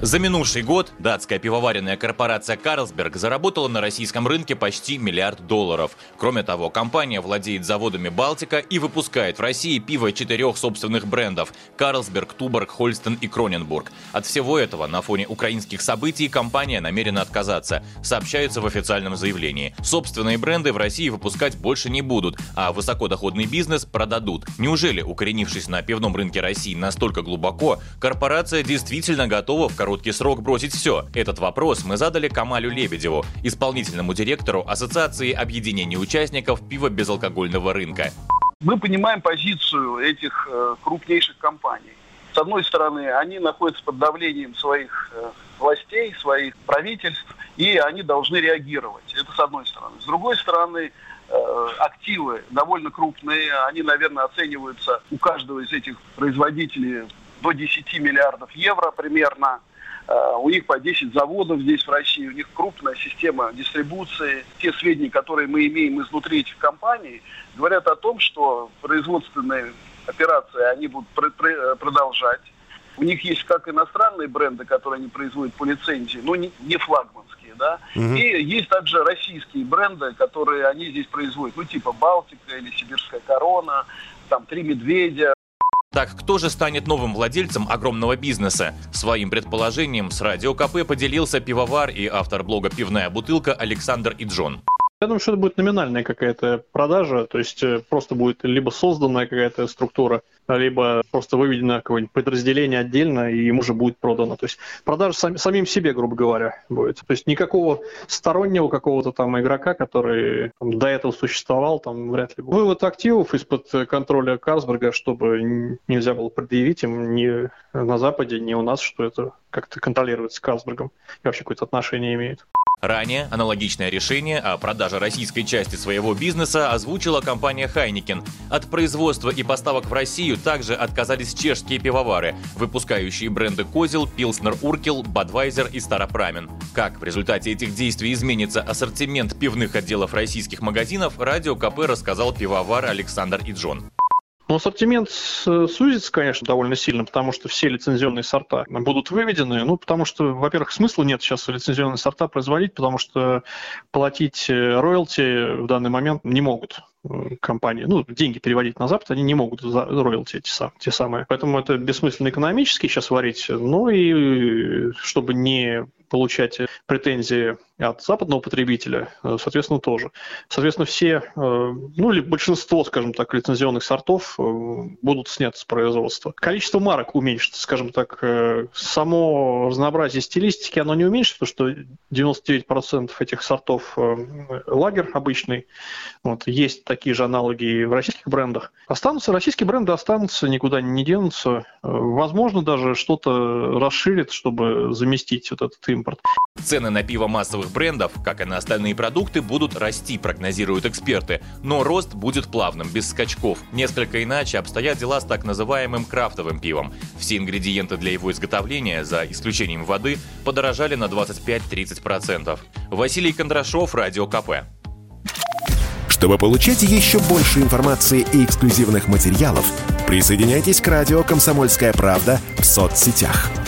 За минувший год датская пивоваренная корпорация «Карлсберг» заработала на российском рынке почти миллиард долларов. Кроме того, компания владеет заводами «Балтика» и выпускает в России пиво четырех собственных брендов – «Карлсберг», «Туборг», «Хольстен» и «Кроненбург». От всего этого на фоне украинских событий компания намерена отказаться, сообщается в официальном заявлении. Собственные бренды в России выпускать больше не будут, а высокодоходный бизнес продадут. Неужели, укоренившись на пивном рынке России настолько глубоко, корпорация действительно готова в короткий срок бросить все? Этот вопрос мы задали Камалю Лебедеву, исполнительному директору Ассоциации объединений участников пива безалкогольного рынка. Мы понимаем позицию этих э, крупнейших компаний. С одной стороны, они находятся под давлением своих э, властей, своих правительств, и они должны реагировать. Это с одной стороны. С другой стороны, э, активы довольно крупные, они, наверное, оцениваются у каждого из этих производителей до 10 миллиардов евро примерно. Э, у них по 10 заводов здесь в России, у них крупная система дистрибуции. Те сведения, которые мы имеем изнутри этих компаний, говорят о том, что производственные операции они будут продолжать. У них есть как иностранные бренды, которые они производят по лицензии, но не, не флагманские, да. Угу. И есть также российские бренды, которые они здесь производят, ну типа Балтика или Сибирская корона, там Три медведя, так кто же станет новым владельцем огромного бизнеса? Своим предположением с Радио КП поделился пивовар и автор блога «Пивная бутылка» Александр Иджон. Я думаю, что это будет номинальная какая-то продажа, то есть э, просто будет либо созданная какая-то структура, либо просто выведено какое-нибудь подразделение отдельно, и ему же будет продано. То есть продажа сам, самим себе, грубо говоря, будет. То есть никакого стороннего какого-то там игрока, который там, до этого существовал, там вряд ли. Вывод активов из-под контроля Карсберга, чтобы нельзя было предъявить им ни на Западе, ни у нас, что это как-то контролируется Карсбергом и вообще какое-то отношение имеет. Ранее аналогичное решение о продаже российской части своего бизнеса озвучила компания Heineken. От производства и поставок в Россию также отказались чешские пивовары, выпускающие бренды Козел, Пилснер Уркел, Бадвайзер и Старопрамен. Как в результате этих действий изменится ассортимент пивных отделов российских магазинов, Радио КП рассказал пивовар Александр Иджон. Ну, ассортимент сузится, конечно, довольно сильно, потому что все лицензионные сорта будут выведены. Ну, потому что, во-первых, смысла нет сейчас лицензионные сорта производить, потому что платить э, роялти в данный момент не могут э, компании, ну, деньги переводить на Запад, они не могут за роялти эти сам, те самые. Поэтому это бессмысленно экономически сейчас варить. Ну и чтобы не получать претензии от западного потребителя, э, соответственно, тоже. Соответственно, все, э, ну или большинство, скажем так, лицензионных сортов э, будут сняты с производства. Количество марок уменьшится, скажем так. Само разнообразие стилистики, оно не уменьшится, потому что 99% этих сортов лагер обычный. Вот, есть такие же аналоги в российских брендах. Останутся, российские бренды останутся, никуда не денутся. Возможно, даже что-то расширит, чтобы заместить вот этот импорт. Цены на пиво массовых брендов, как и на остальные продукты, будут расти, прогнозируют эксперты. Но рост будет плавным, без скачков. Несколько иначе обстоят дела с так называемым крафтовым пивом. Все ингредиенты для его изготовления, за исключением воды, подорожали на 25-30%. Василий Кондрашов, Радио КП. Чтобы получать еще больше информации и эксклюзивных материалов, присоединяйтесь к радио «Комсомольская правда» в соцсетях –